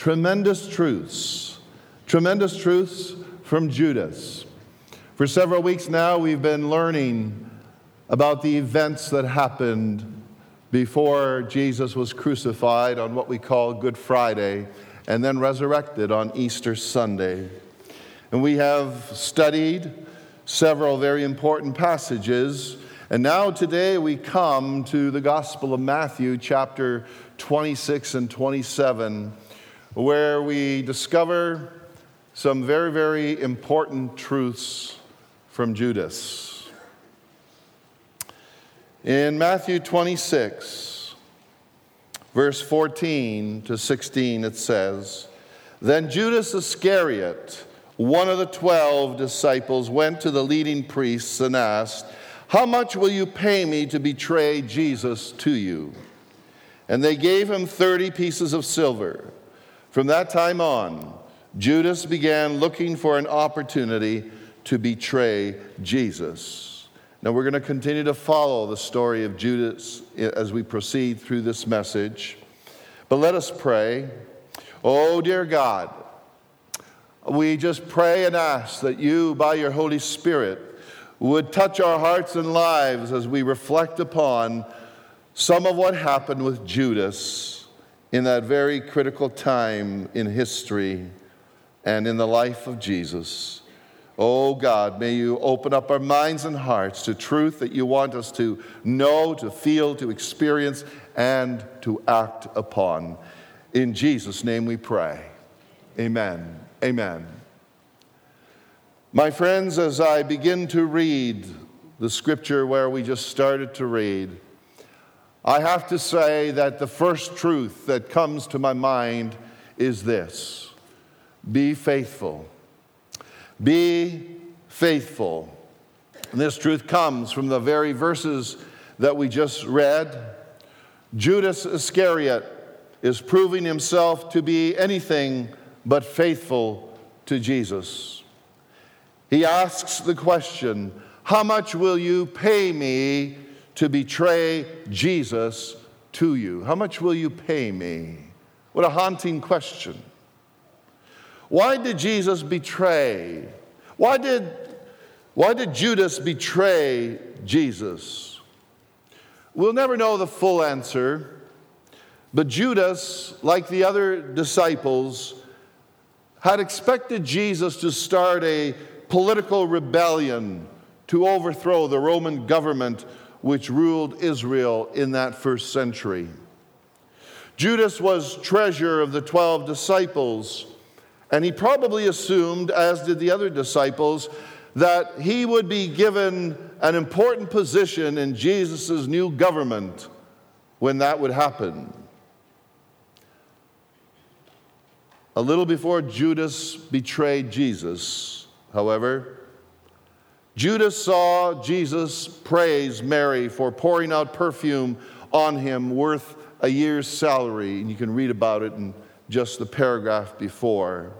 tremendous truths, tremendous truths from Judas. For several weeks now, we've been learning about the events that happened before Jesus was crucified on what we call Good Friday and then resurrected on Easter Sunday. And we have studied several very important passages. And now, today, we come to the Gospel of Matthew, chapter 26 and 27, where we discover some very, very important truths from Judas. In Matthew 26, verse 14 to 16, it says, Then Judas Iscariot, one of the twelve disciples, went to the leading priests and asked, How much will you pay me to betray Jesus to you? And they gave him 30 pieces of silver. From that time on, Judas began looking for an opportunity to betray Jesus. Now, we're going to continue to follow the story of Judas as we proceed through this message. But let us pray. Oh, dear God, we just pray and ask that you, by your Holy Spirit, would touch our hearts and lives as we reflect upon some of what happened with Judas in that very critical time in history and in the life of Jesus. Oh God, may you open up our minds and hearts to truth that you want us to know, to feel, to experience, and to act upon. In Jesus' name we pray. Amen. Amen. My friends, as I begin to read the scripture where we just started to read, I have to say that the first truth that comes to my mind is this be faithful. Be faithful. And this truth comes from the very verses that we just read. Judas Iscariot is proving himself to be anything but faithful to Jesus. He asks the question How much will you pay me to betray Jesus to you? How much will you pay me? What a haunting question. Why did Jesus betray? Why did, why did Judas betray Jesus? We'll never know the full answer, but Judas, like the other disciples, had expected Jesus to start a political rebellion to overthrow the Roman government which ruled Israel in that first century. Judas was treasurer of the 12 disciples, and he probably assumed, as did the other disciples, that he would be given an important position in Jesus' new government when that would happen. A little before Judas betrayed Jesus, however, Judas saw Jesus praise Mary for pouring out perfume on him worth a year's salary. And you can read about it in just the paragraph before.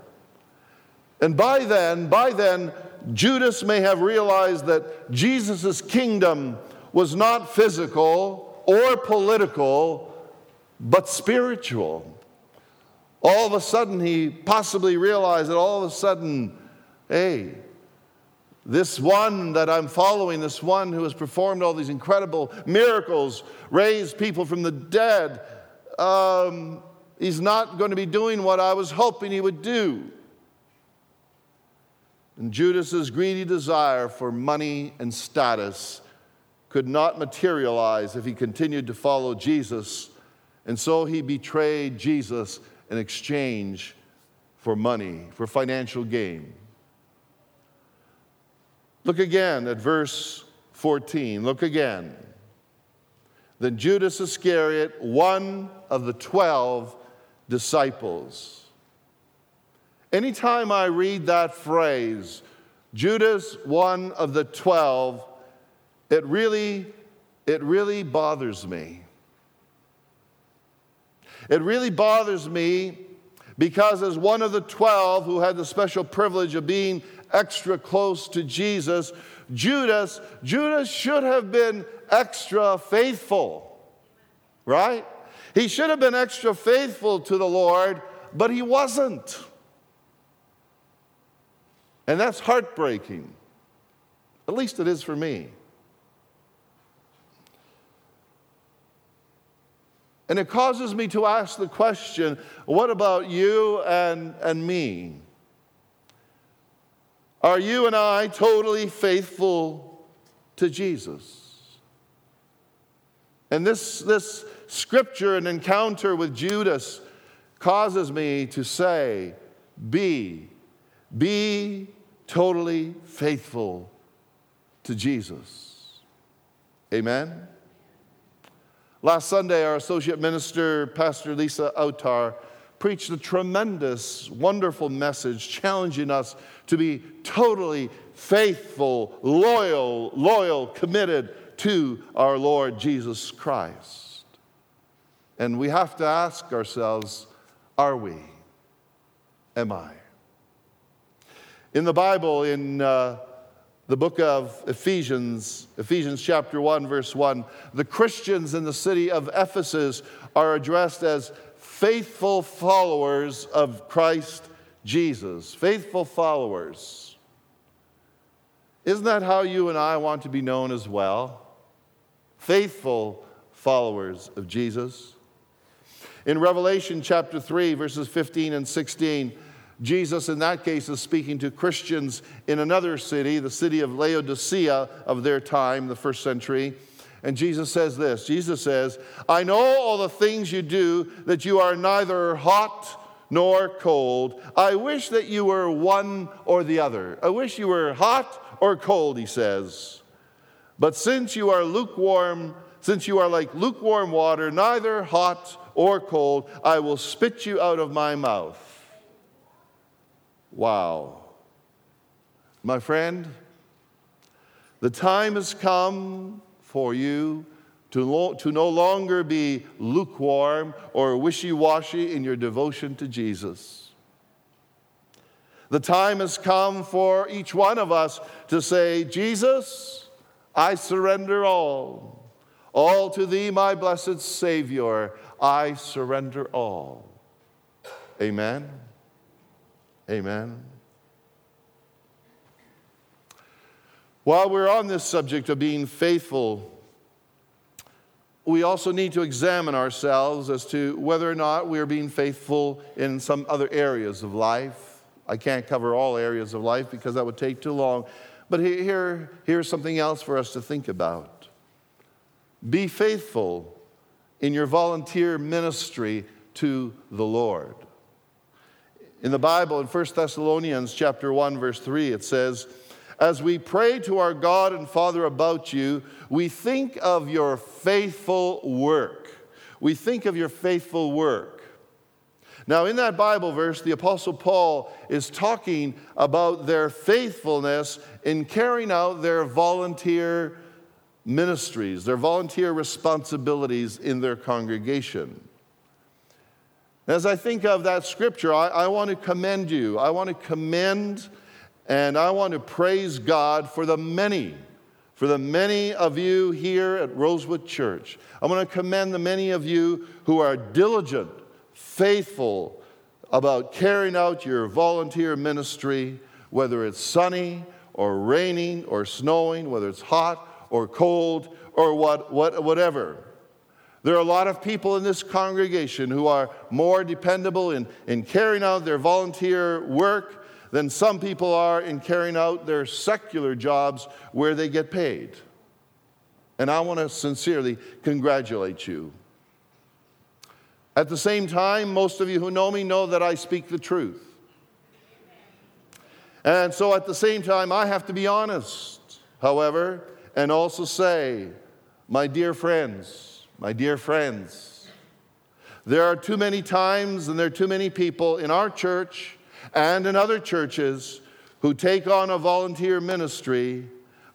And by then, by then, Judas may have realized that Jesus' kingdom was not physical or political, but spiritual. All of a sudden, he possibly realized that all of a sudden, hey, this one that I'm following, this one who has performed all these incredible miracles, raised people from the dead, um, he's not going to be doing what I was hoping he would do. And Judas's greedy desire for money and status could not materialize if he continued to follow Jesus. And so he betrayed Jesus in exchange for money, for financial gain. Look again at verse 14. Look again. Then Judas Iscariot, one of the 12 disciples. Anytime I read that phrase, Judas, one of the 12, it really, it really bothers me. It really bothers me because, as one of the 12 who had the special privilege of being extra close to Jesus, Judas, Judas should have been extra faithful, right? He should have been extra faithful to the Lord but he wasn't. And that's heartbreaking. At least it is for me. And it causes me to ask the question what about you and, and me? Are you and I totally faithful to Jesus? And this, this scripture and encounter with Judas causes me to say, be, be totally faithful to Jesus. Amen. Last Sunday, our associate minister, Pastor Lisa Autar, preached a tremendous, wonderful message challenging us to be totally faithful, loyal, loyal, committed to our Lord Jesus Christ. And we have to ask ourselves are we? Am I? In the Bible, in uh, the book of Ephesians, Ephesians chapter 1, verse 1, the Christians in the city of Ephesus are addressed as faithful followers of Christ Jesus. Faithful followers. Isn't that how you and I want to be known as well? faithful followers of Jesus. In Revelation chapter 3, verses 15 and 16, Jesus, in that case, is speaking to Christians in another city, the city of Laodicea of their time, the first century. And Jesus says this Jesus says, I know all the things you do, that you are neither hot nor cold. I wish that you were one or the other. I wish you were hot or cold, he says. But since you are lukewarm, since you are like lukewarm water, neither hot or cold, I will spit you out of my mouth. Wow. My friend, the time has come for you to, lo- to no longer be lukewarm or wishy washy in your devotion to Jesus. The time has come for each one of us to say, Jesus, I surrender all. All to thee, my blessed Savior, I surrender all. Amen. Amen. While we're on this subject of being faithful, we also need to examine ourselves as to whether or not we are being faithful in some other areas of life. I can't cover all areas of life because that would take too long. But here, here's something else for us to think about be faithful in your volunteer ministry to the Lord. In the Bible, in 1 Thessalonians chapter 1, verse 3, it says, As we pray to our God and Father about you, we think of your faithful work. We think of your faithful work. Now, in that Bible verse, the Apostle Paul is talking about their faithfulness in carrying out their volunteer ministries, their volunteer responsibilities in their congregation. As I think of that scripture, I, I want to commend you. I want to commend and I want to praise God for the many, for the many of you here at Rosewood Church. I want to commend the many of you who are diligent faithful about carrying out your volunteer ministry, whether it's sunny or raining or snowing, whether it's hot or cold or what, what, whatever. There are a lot of people in this congregation who are more dependable in, in carrying out their volunteer work than some people are in carrying out their secular jobs where they get paid. And I want to sincerely congratulate you. At the same time, most of you who know me know that I speak the truth. And so at the same time, I have to be honest, however, and also say, my dear friends, my dear friends, there are too many times and there are too many people in our church and in other churches who take on a volunteer ministry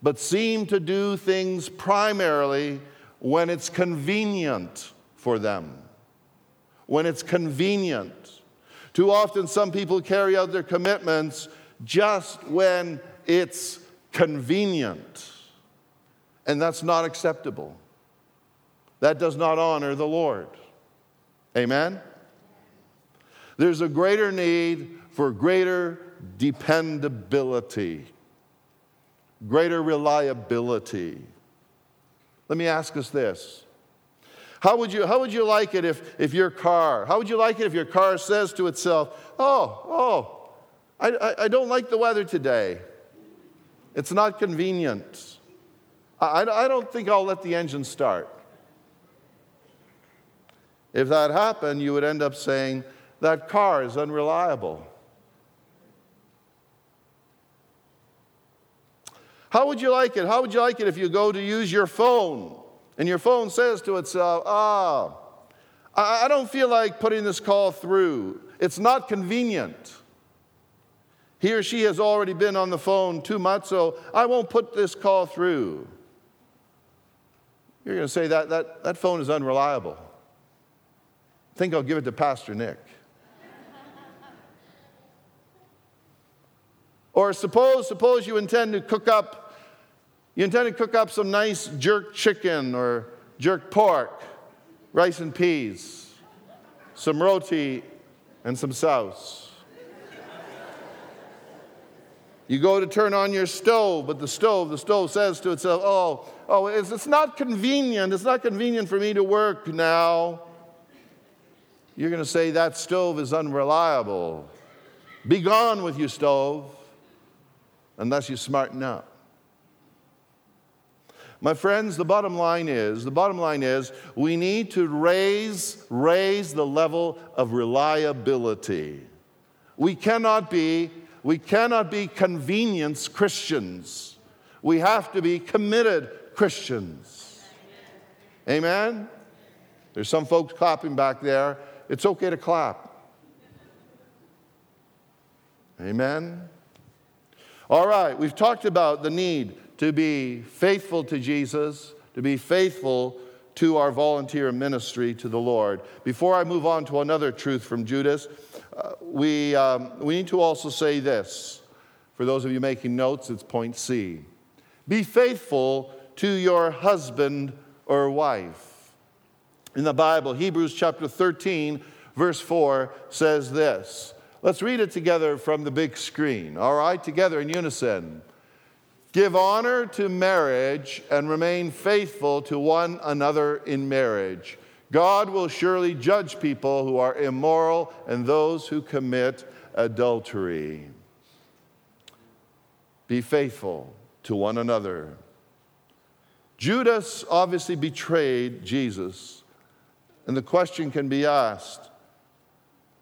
but seem to do things primarily when it's convenient for them when it's convenient. Too often, some people carry out their commitments just when it's convenient. And that's not acceptable. That does not honor the Lord. Amen? There's a greater need for greater dependability, greater reliability. Let me ask us this. How would you, how would you like it if, if your car, how would you like it if your car says to itself, oh, oh, I, I, I don't like the weather today. It's not convenient. I, I don't think I'll let the engine start. If that happened, you would end up saying, that car is unreliable. How would you like it? How would you like it if you go to use your phone and your phone says to itself, ah, I don't feel like putting this call through. It's not convenient. He or she has already been on the phone too much, so I won't put this call through. You're going to say that, that that phone is unreliable. I think I'll give it to Pastor Nick. or suppose, suppose you intend to cook up, you intend to cook up some nice jerk chicken or jerk pork, rice and peas, some roti, and some sauce. You go to turn on your stove, but the stove, the stove says to itself, oh, oh, it's, it's not convenient. It's not convenient for me to work now. You're going to say that stove is unreliable. Be gone with you, stove, unless you smarten up. My friends, the bottom line is, the bottom line is we need to raise, raise the level of reliability. We cannot be we cannot be convenience Christians. We have to be committed Christians. Amen? There's some folks clapping back there. It's okay to clap. Amen? All right, we've talked about the need to be faithful to Jesus, to be faithful to our volunteer ministry to the Lord. Before I move on to another truth from Judas, uh, we, um, we need to also say this. For those of you making notes, it's point C. Be faithful to your husband or wife. In the Bible, Hebrews chapter 13, verse 4 says this. Let's read it together from the big screen. All right, together in unison. Give honor to marriage and remain faithful to one another in marriage. God will surely judge people who are immoral and those who commit adultery. Be faithful to one another. Judas obviously betrayed Jesus, and the question can be asked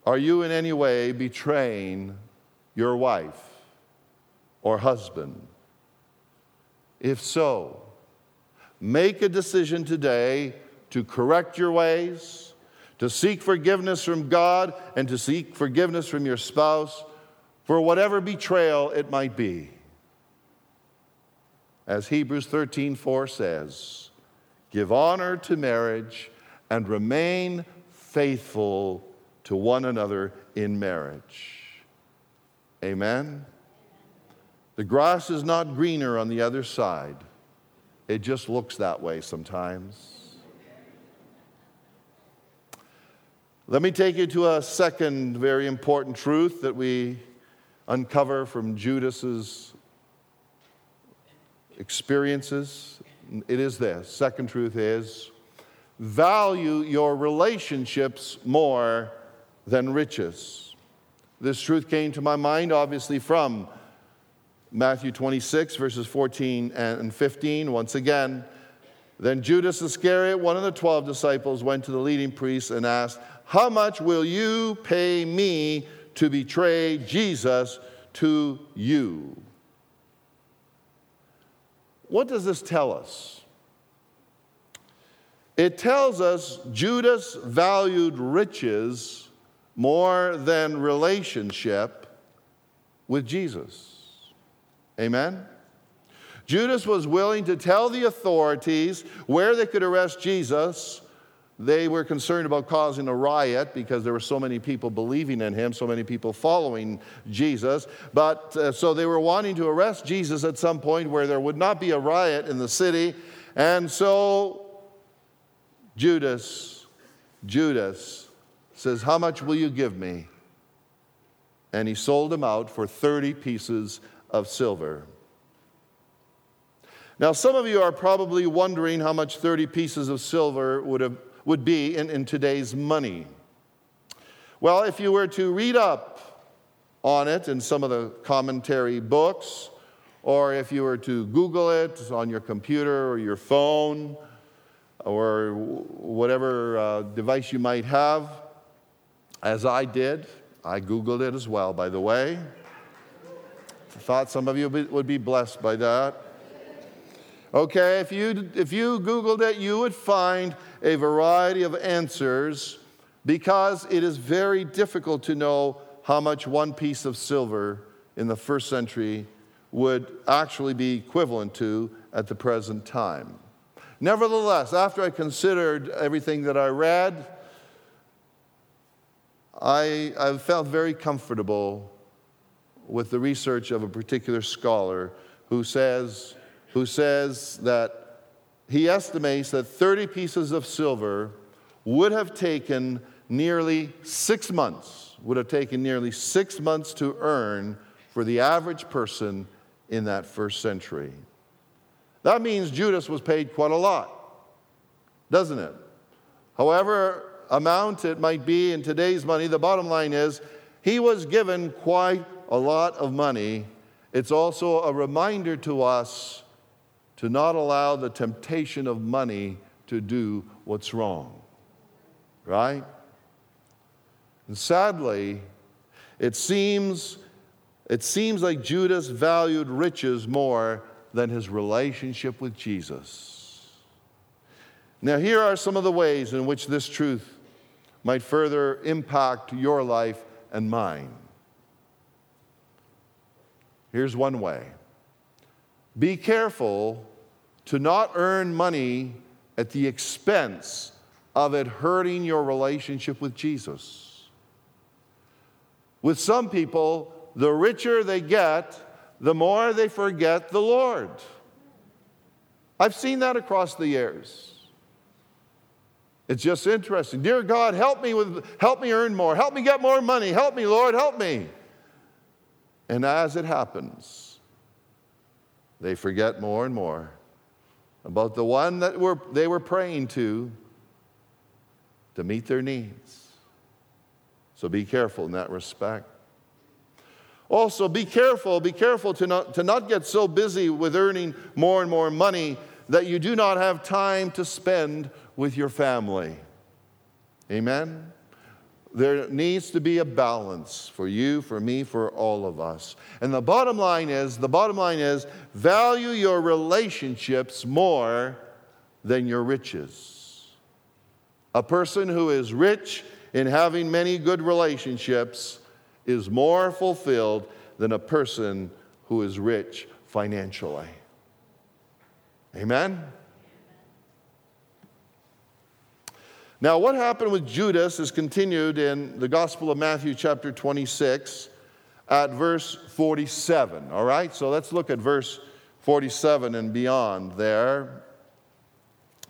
Are you in any way betraying your wife or husband? If so, make a decision today to correct your ways, to seek forgiveness from God, and to seek forgiveness from your spouse for whatever betrayal it might be. As Hebrews 13:4 says, give honor to marriage and remain faithful to one another in marriage. Amen. The grass is not greener on the other side. It just looks that way sometimes. Let me take you to a second very important truth that we uncover from Judas's experiences. It is this. Second truth is value your relationships more than riches. This truth came to my mind obviously from Matthew 26, verses 14 and 15. Once again, then Judas Iscariot, one of the 12 disciples, went to the leading priests and asked, how much will you pay me to betray Jesus to you? What does this tell us? It tells us Judas valued riches more than relationship with Jesus. Amen? Judas was willing to tell the authorities where they could arrest Jesus they were concerned about causing a riot because there were so many people believing in him, so many people following Jesus. But uh, so they were wanting to arrest Jesus at some point where there would not be a riot in the city. And so Judas, Judas says, How much will you give me and he sold him out for 30 pieces of silver. Now, some of you are probably wondering how much 30 pieces of silver would, have, would be in, in today's money. Well, if you were to read up on it in some of the commentary books, or if you were to Google it on your computer or your phone, or whatever uh, device you might have, as I did, I Googled it as well, by the way. Thought some of you would be blessed by that. Okay, if you, if you Googled it, you would find a variety of answers because it is very difficult to know how much one piece of silver in the first century would actually be equivalent to at the present time. Nevertheless, after I considered everything that I read, I, I felt very comfortable with the research of a particular scholar who says, who says that he estimates that 30 pieces of silver would have taken nearly six months, would have taken nearly six months to earn for the average person in that first century. That means Judas was paid quite a lot, doesn't it? However, amount it might be in today's money, the bottom line is he was given quite a lot of money. It's also a reminder to us to not allow the temptation of money to do what's wrong. Right? And sadly, it seems, it seems like Judas valued riches more than his relationship with Jesus. Now, here are some of the ways in which this truth might further impact your life and mine. Here's one way be careful to not earn money at the expense of it hurting your relationship with Jesus. With some people, the richer they get, the more they forget the Lord. I've seen that across the years. It's just interesting. Dear God, help me with help me earn more. Help me get more money. Help me, Lord, help me. And as it happens, they forget more and more about the one that were, they were praying to to meet their needs. So be careful in that respect. Also, be careful, be careful to not, to not get so busy with earning more and more money that you do not have time to spend with your family. Amen? There needs to be a balance for you, for me, for all of us. And the bottom line is the bottom line is value your relationships more than your riches. A person who is rich in having many good relationships is more fulfilled than a person who is rich financially. Amen? Now, what happened with Judas is continued in the Gospel of Matthew, chapter 26, at verse 47. All right, so let's look at verse 47 and beyond there.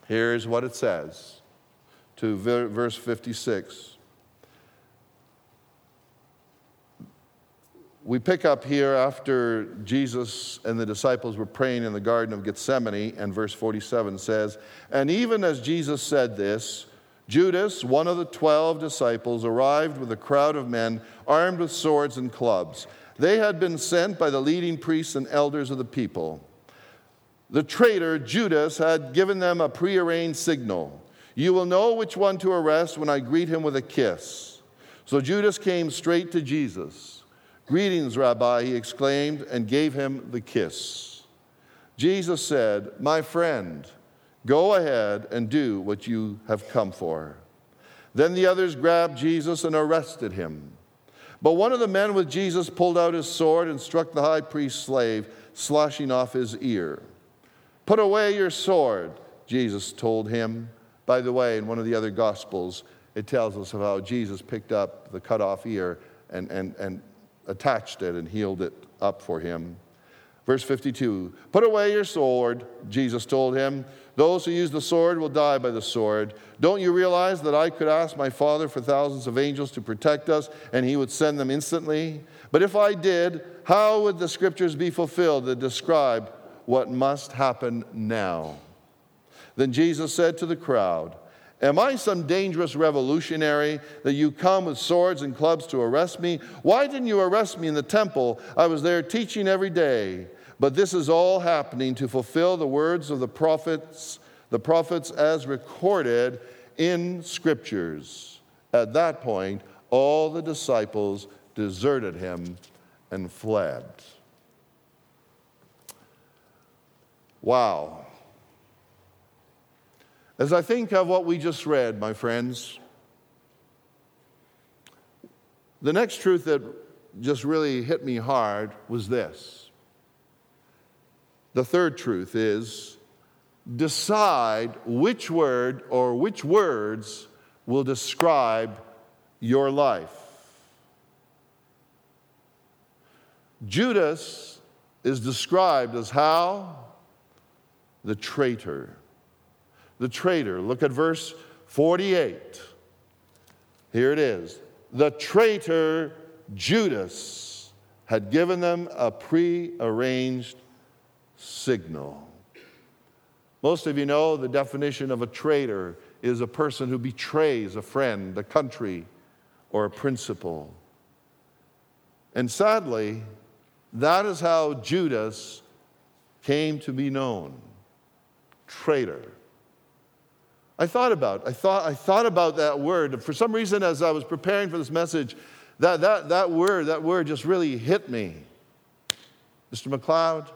Here's what it says to verse 56. We pick up here after Jesus and the disciples were praying in the Garden of Gethsemane, and verse 47 says, And even as Jesus said this, Judas, one of the twelve disciples, arrived with a crowd of men armed with swords and clubs. They had been sent by the leading priests and elders of the people. The traitor, Judas, had given them a prearranged signal You will know which one to arrest when I greet him with a kiss. So Judas came straight to Jesus. Greetings, Rabbi, he exclaimed, and gave him the kiss. Jesus said, My friend, Go ahead and do what you have come for. Then the others grabbed Jesus and arrested him. But one of the men with Jesus pulled out his sword and struck the high priest's slave, slashing off his ear. Put away your sword, Jesus told him. By the way, in one of the other gospels, it tells us of how Jesus picked up the cut off ear and, and, and attached it and healed it up for him. Verse 52 Put away your sword, Jesus told him. Those who use the sword will die by the sword. Don't you realize that I could ask my Father for thousands of angels to protect us, and he would send them instantly? But if I did, how would the scriptures be fulfilled that describe what must happen now? Then Jesus said to the crowd, Am I some dangerous revolutionary that you come with swords and clubs to arrest me? Why didn't you arrest me in the temple? I was there teaching every day. But this is all happening to fulfill the words of the prophets, the prophets as recorded in scriptures. At that point, all the disciples deserted him and fled. Wow. As I think of what we just read, my friends, the next truth that just really hit me hard was this. The third truth is decide which word or which words will describe your life. Judas is described as how? The traitor the traitor. Look at verse 48. Here it is. The traitor Judas had given them a pre-arranged signal. Most of you know the definition of a traitor is a person who betrays a friend, a country, or a principle. And sadly, that is how Judas came to be known traitor. I thought about, I thought, I thought about that word. For some reason, as I was preparing for this message, that, that, that word, that word just really hit me. Mr. McLeod,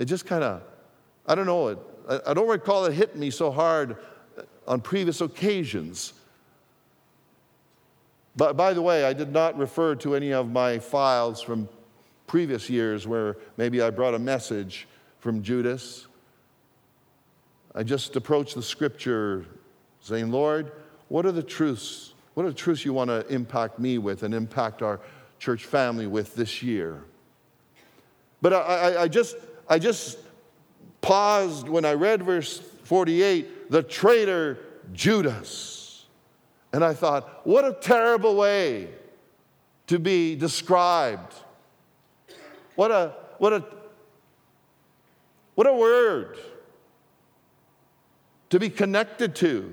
it just kind of, I don't know, it, I, don't recall it hit me so hard on previous occasions. But by the way, I did not refer to any of my files from previous years where maybe I brought a message from Judas. I just approached the scripture saying, Lord, what are the truths? What are the truths you want to impact me with and impact our church family with this year? But I, I, I just, I just paused when I read verse 48, the traitor Judas. And I thought, what a terrible way to be described. What a, what a, what a word to be connected to.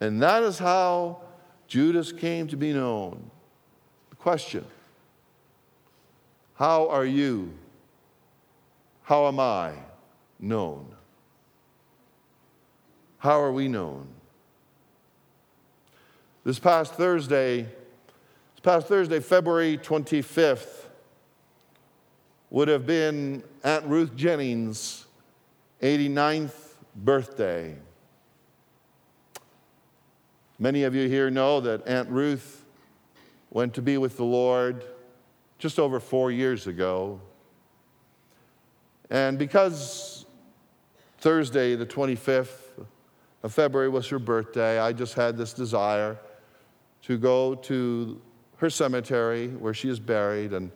And that is how Judas came to be known. The question How are you? How am I known? How are we known? This past Thursday, this past Thursday, February 25th, would have been Aunt Ruth Jennings' 89th birthday. Many of you here know that Aunt Ruth went to be with the Lord just over four years ago. And because Thursday, the 25th of February, was her birthday, I just had this desire to go to her cemetery where she is buried and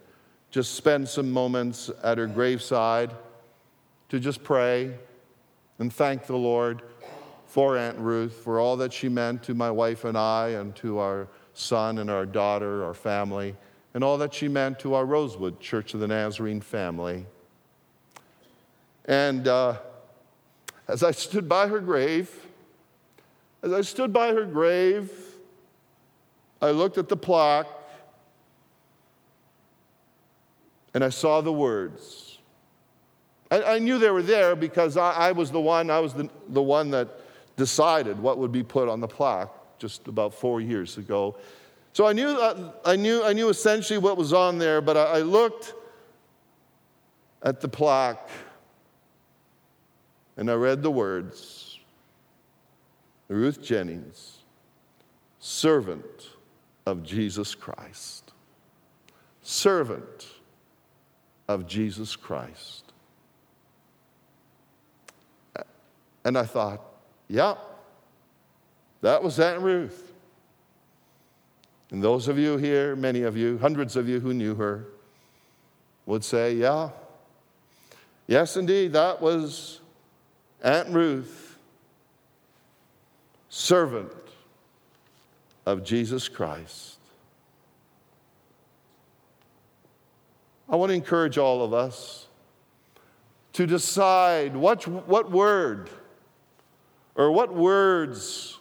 just spend some moments at her graveside to just pray and thank the Lord for Aunt Ruth, for all that she meant to my wife and I, and to our son and our daughter, our family, and all that she meant to our Rosewood Church of the Nazarene family. And uh, as I stood by her grave, as I stood by her grave, I looked at the plaque and I saw the words I, I knew they were there because I, I was the one, I was the, the one that decided what would be put on the plaque just about four years ago. So I knew, uh, I knew, I knew essentially what was on there, but I, I looked at the plaque and I read the words Ruth Jennings, servant of Jesus Christ. Servant of Jesus Christ. And I thought, yeah, that was Aunt Ruth. And those of you here, many of you, hundreds of you who knew her, would say, Yeah, yes, indeed, that was Aunt Ruth, servant of Jesus Christ. I want to encourage all of us to decide what, what word or what words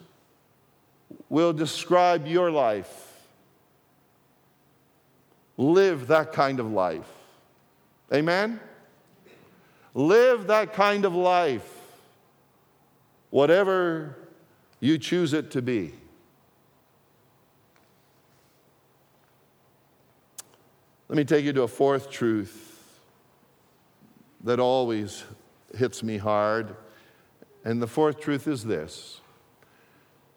will describe your life. Live that kind of life. Amen? Live that kind of life, whatever you choose it to be. Let me take you to a fourth truth that always hits me hard. And the fourth truth is this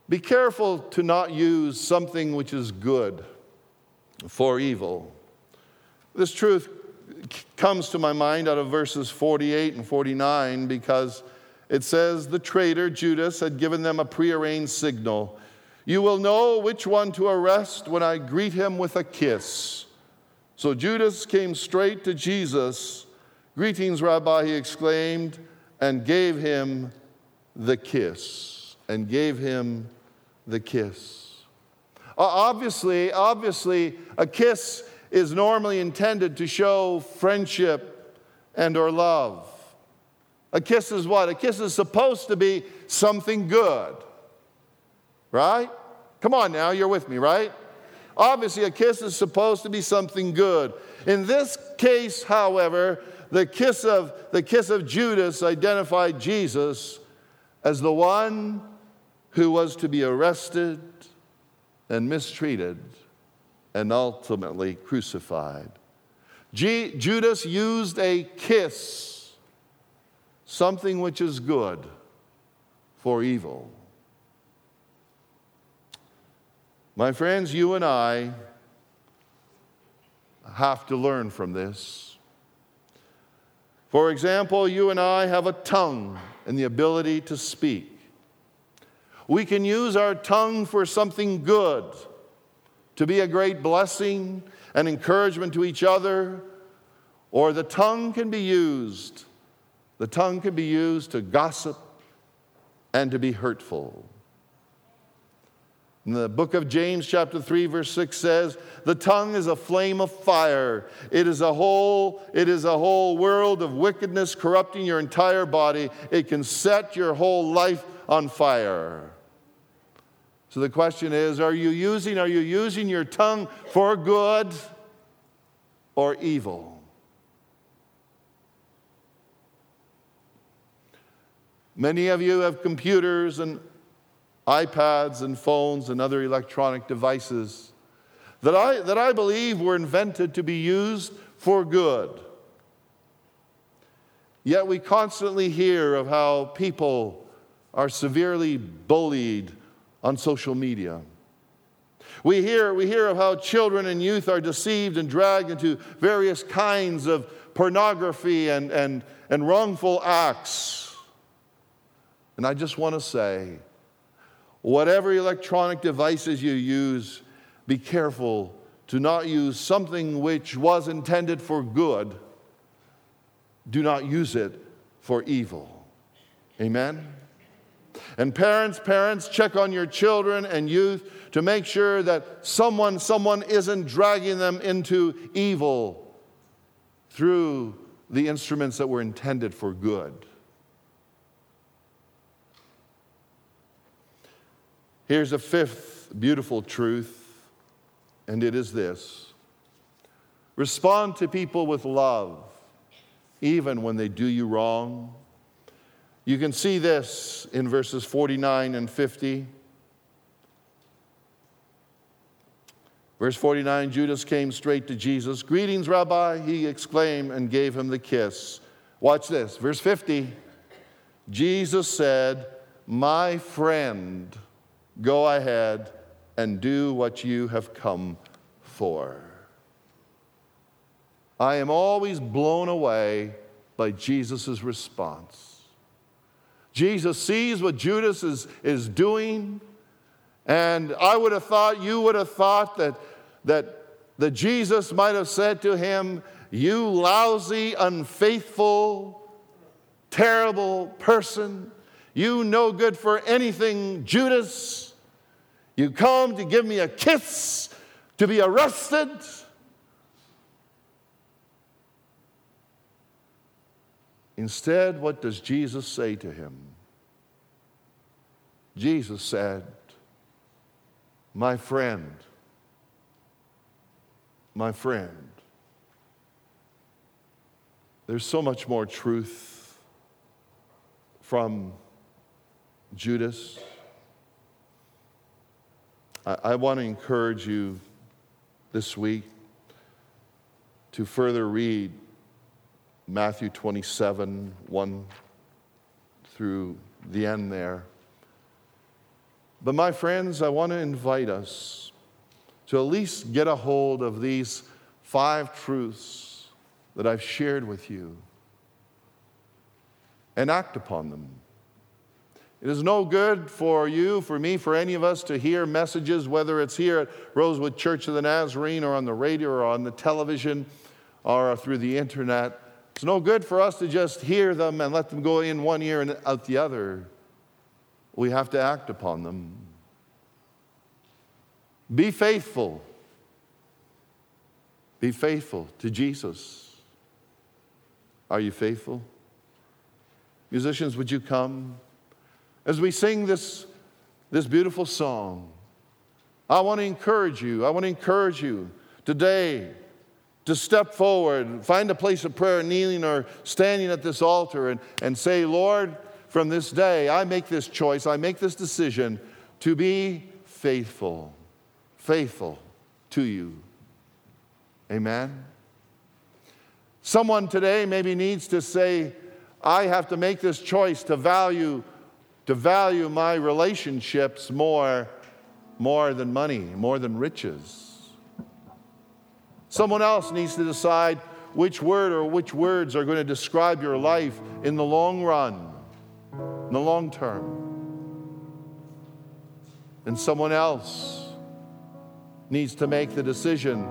Be careful to not use something which is good for evil. This truth comes to my mind out of verses 48 and 49 because it says the traitor Judas had given them a prearranged signal. You will know which one to arrest when I greet him with a kiss. So Judas came straight to Jesus. Greetings, Rabbi, he exclaimed, and gave him the kiss. And gave him the kiss. Uh, obviously, obviously, a kiss is normally intended to show friendship and or love. A kiss is what? A kiss is supposed to be something good. Right? Come on now, you're with me, right? Obviously, a kiss is supposed to be something good. In this case, however, the kiss of, the kiss of Judas identified Jesus as the one who was to be arrested and mistreated and ultimately crucified. G- Judas used a kiss, something which is good, for evil. My friends, you and I have to learn from this. For example, you and I have a tongue and the ability to speak. We can use our tongue for something good, to be a great blessing and encouragement to each other, or the tongue can be used. The tongue can be used to gossip and to be hurtful. The book of James, chapter 3, verse 6 says, The tongue is a flame of fire. It is a whole, it is a whole world of wickedness corrupting your entire body. It can set your whole life on fire. So the question is, are you using, are you using your tongue for good or evil? Many of you have computers and iPads and phones and other electronic devices that I, that I believe were invented to be used for good. Yet we constantly hear of how people are severely bullied on social media. We hear, we hear of how children and youth are deceived and dragged into various kinds of pornography and, and, and wrongful acts. And I just want to say, Whatever electronic devices you use, be careful to not use something which was intended for good. Do not use it for evil. Amen? And parents, parents, check on your children and youth to make sure that someone, someone isn't dragging them into evil through the instruments that were intended for good. Here's a fifth beautiful truth, and it is this respond to people with love, even when they do you wrong. You can see this in verses 49 and 50. Verse 49 Judas came straight to Jesus. Greetings, Rabbi, he exclaimed and gave him the kiss. Watch this. Verse 50 Jesus said, My friend. Go ahead and do what you have come for. I am always blown away by Jesus' response. Jesus sees what Judas is, is doing, and I would have thought, you would have thought that, that, that Jesus might have said to him, You lousy, unfaithful, terrible person. You no good for anything, Judas. You come to give me a kiss, to be arrested. Instead, what does Jesus say to him? Jesus said, My friend, my friend. There's so much more truth from Judas. I, I want to encourage you this week to further read Matthew 27 1 through the end there. But, my friends, I want to invite us to at least get a hold of these five truths that I've shared with you and act upon them. It is no good for you, for me, for any of us to hear messages, whether it's here at Rosewood Church of the Nazarene or on the radio or on the television or through the internet. It's no good for us to just hear them and let them go in one ear and out the other. We have to act upon them. Be faithful. Be faithful to Jesus. Are you faithful? Musicians, would you come? As we sing this, this beautiful song, I want to encourage you. I want to encourage you today to step forward, find a place of prayer, kneeling or standing at this altar, and, and say, Lord, from this day, I make this choice, I make this decision to be faithful, faithful to you. Amen. Someone today maybe needs to say, I have to make this choice to value to value my relationships more, more than money, more than riches. Someone else needs to decide which word or which words are going to describe your life in the long run, in the long term. And someone else needs to make the decision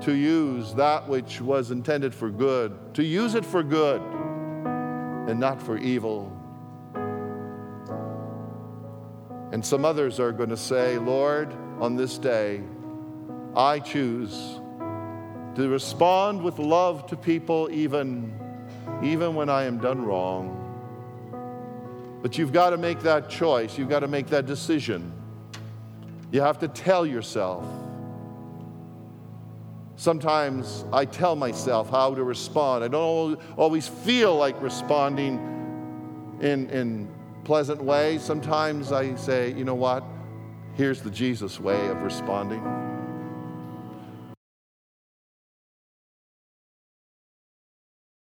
to use that which was intended for good, to use it for good and not for evil. And some others are going to say, Lord, on this day, I choose to respond with love to people even, even when I am done wrong. But you've got to make that choice. You've got to make that decision. You have to tell yourself, Sometimes I tell myself how to respond. I don't always feel like responding in, in pleasant ways. Sometimes I say, you know what? Here's the Jesus way of responding.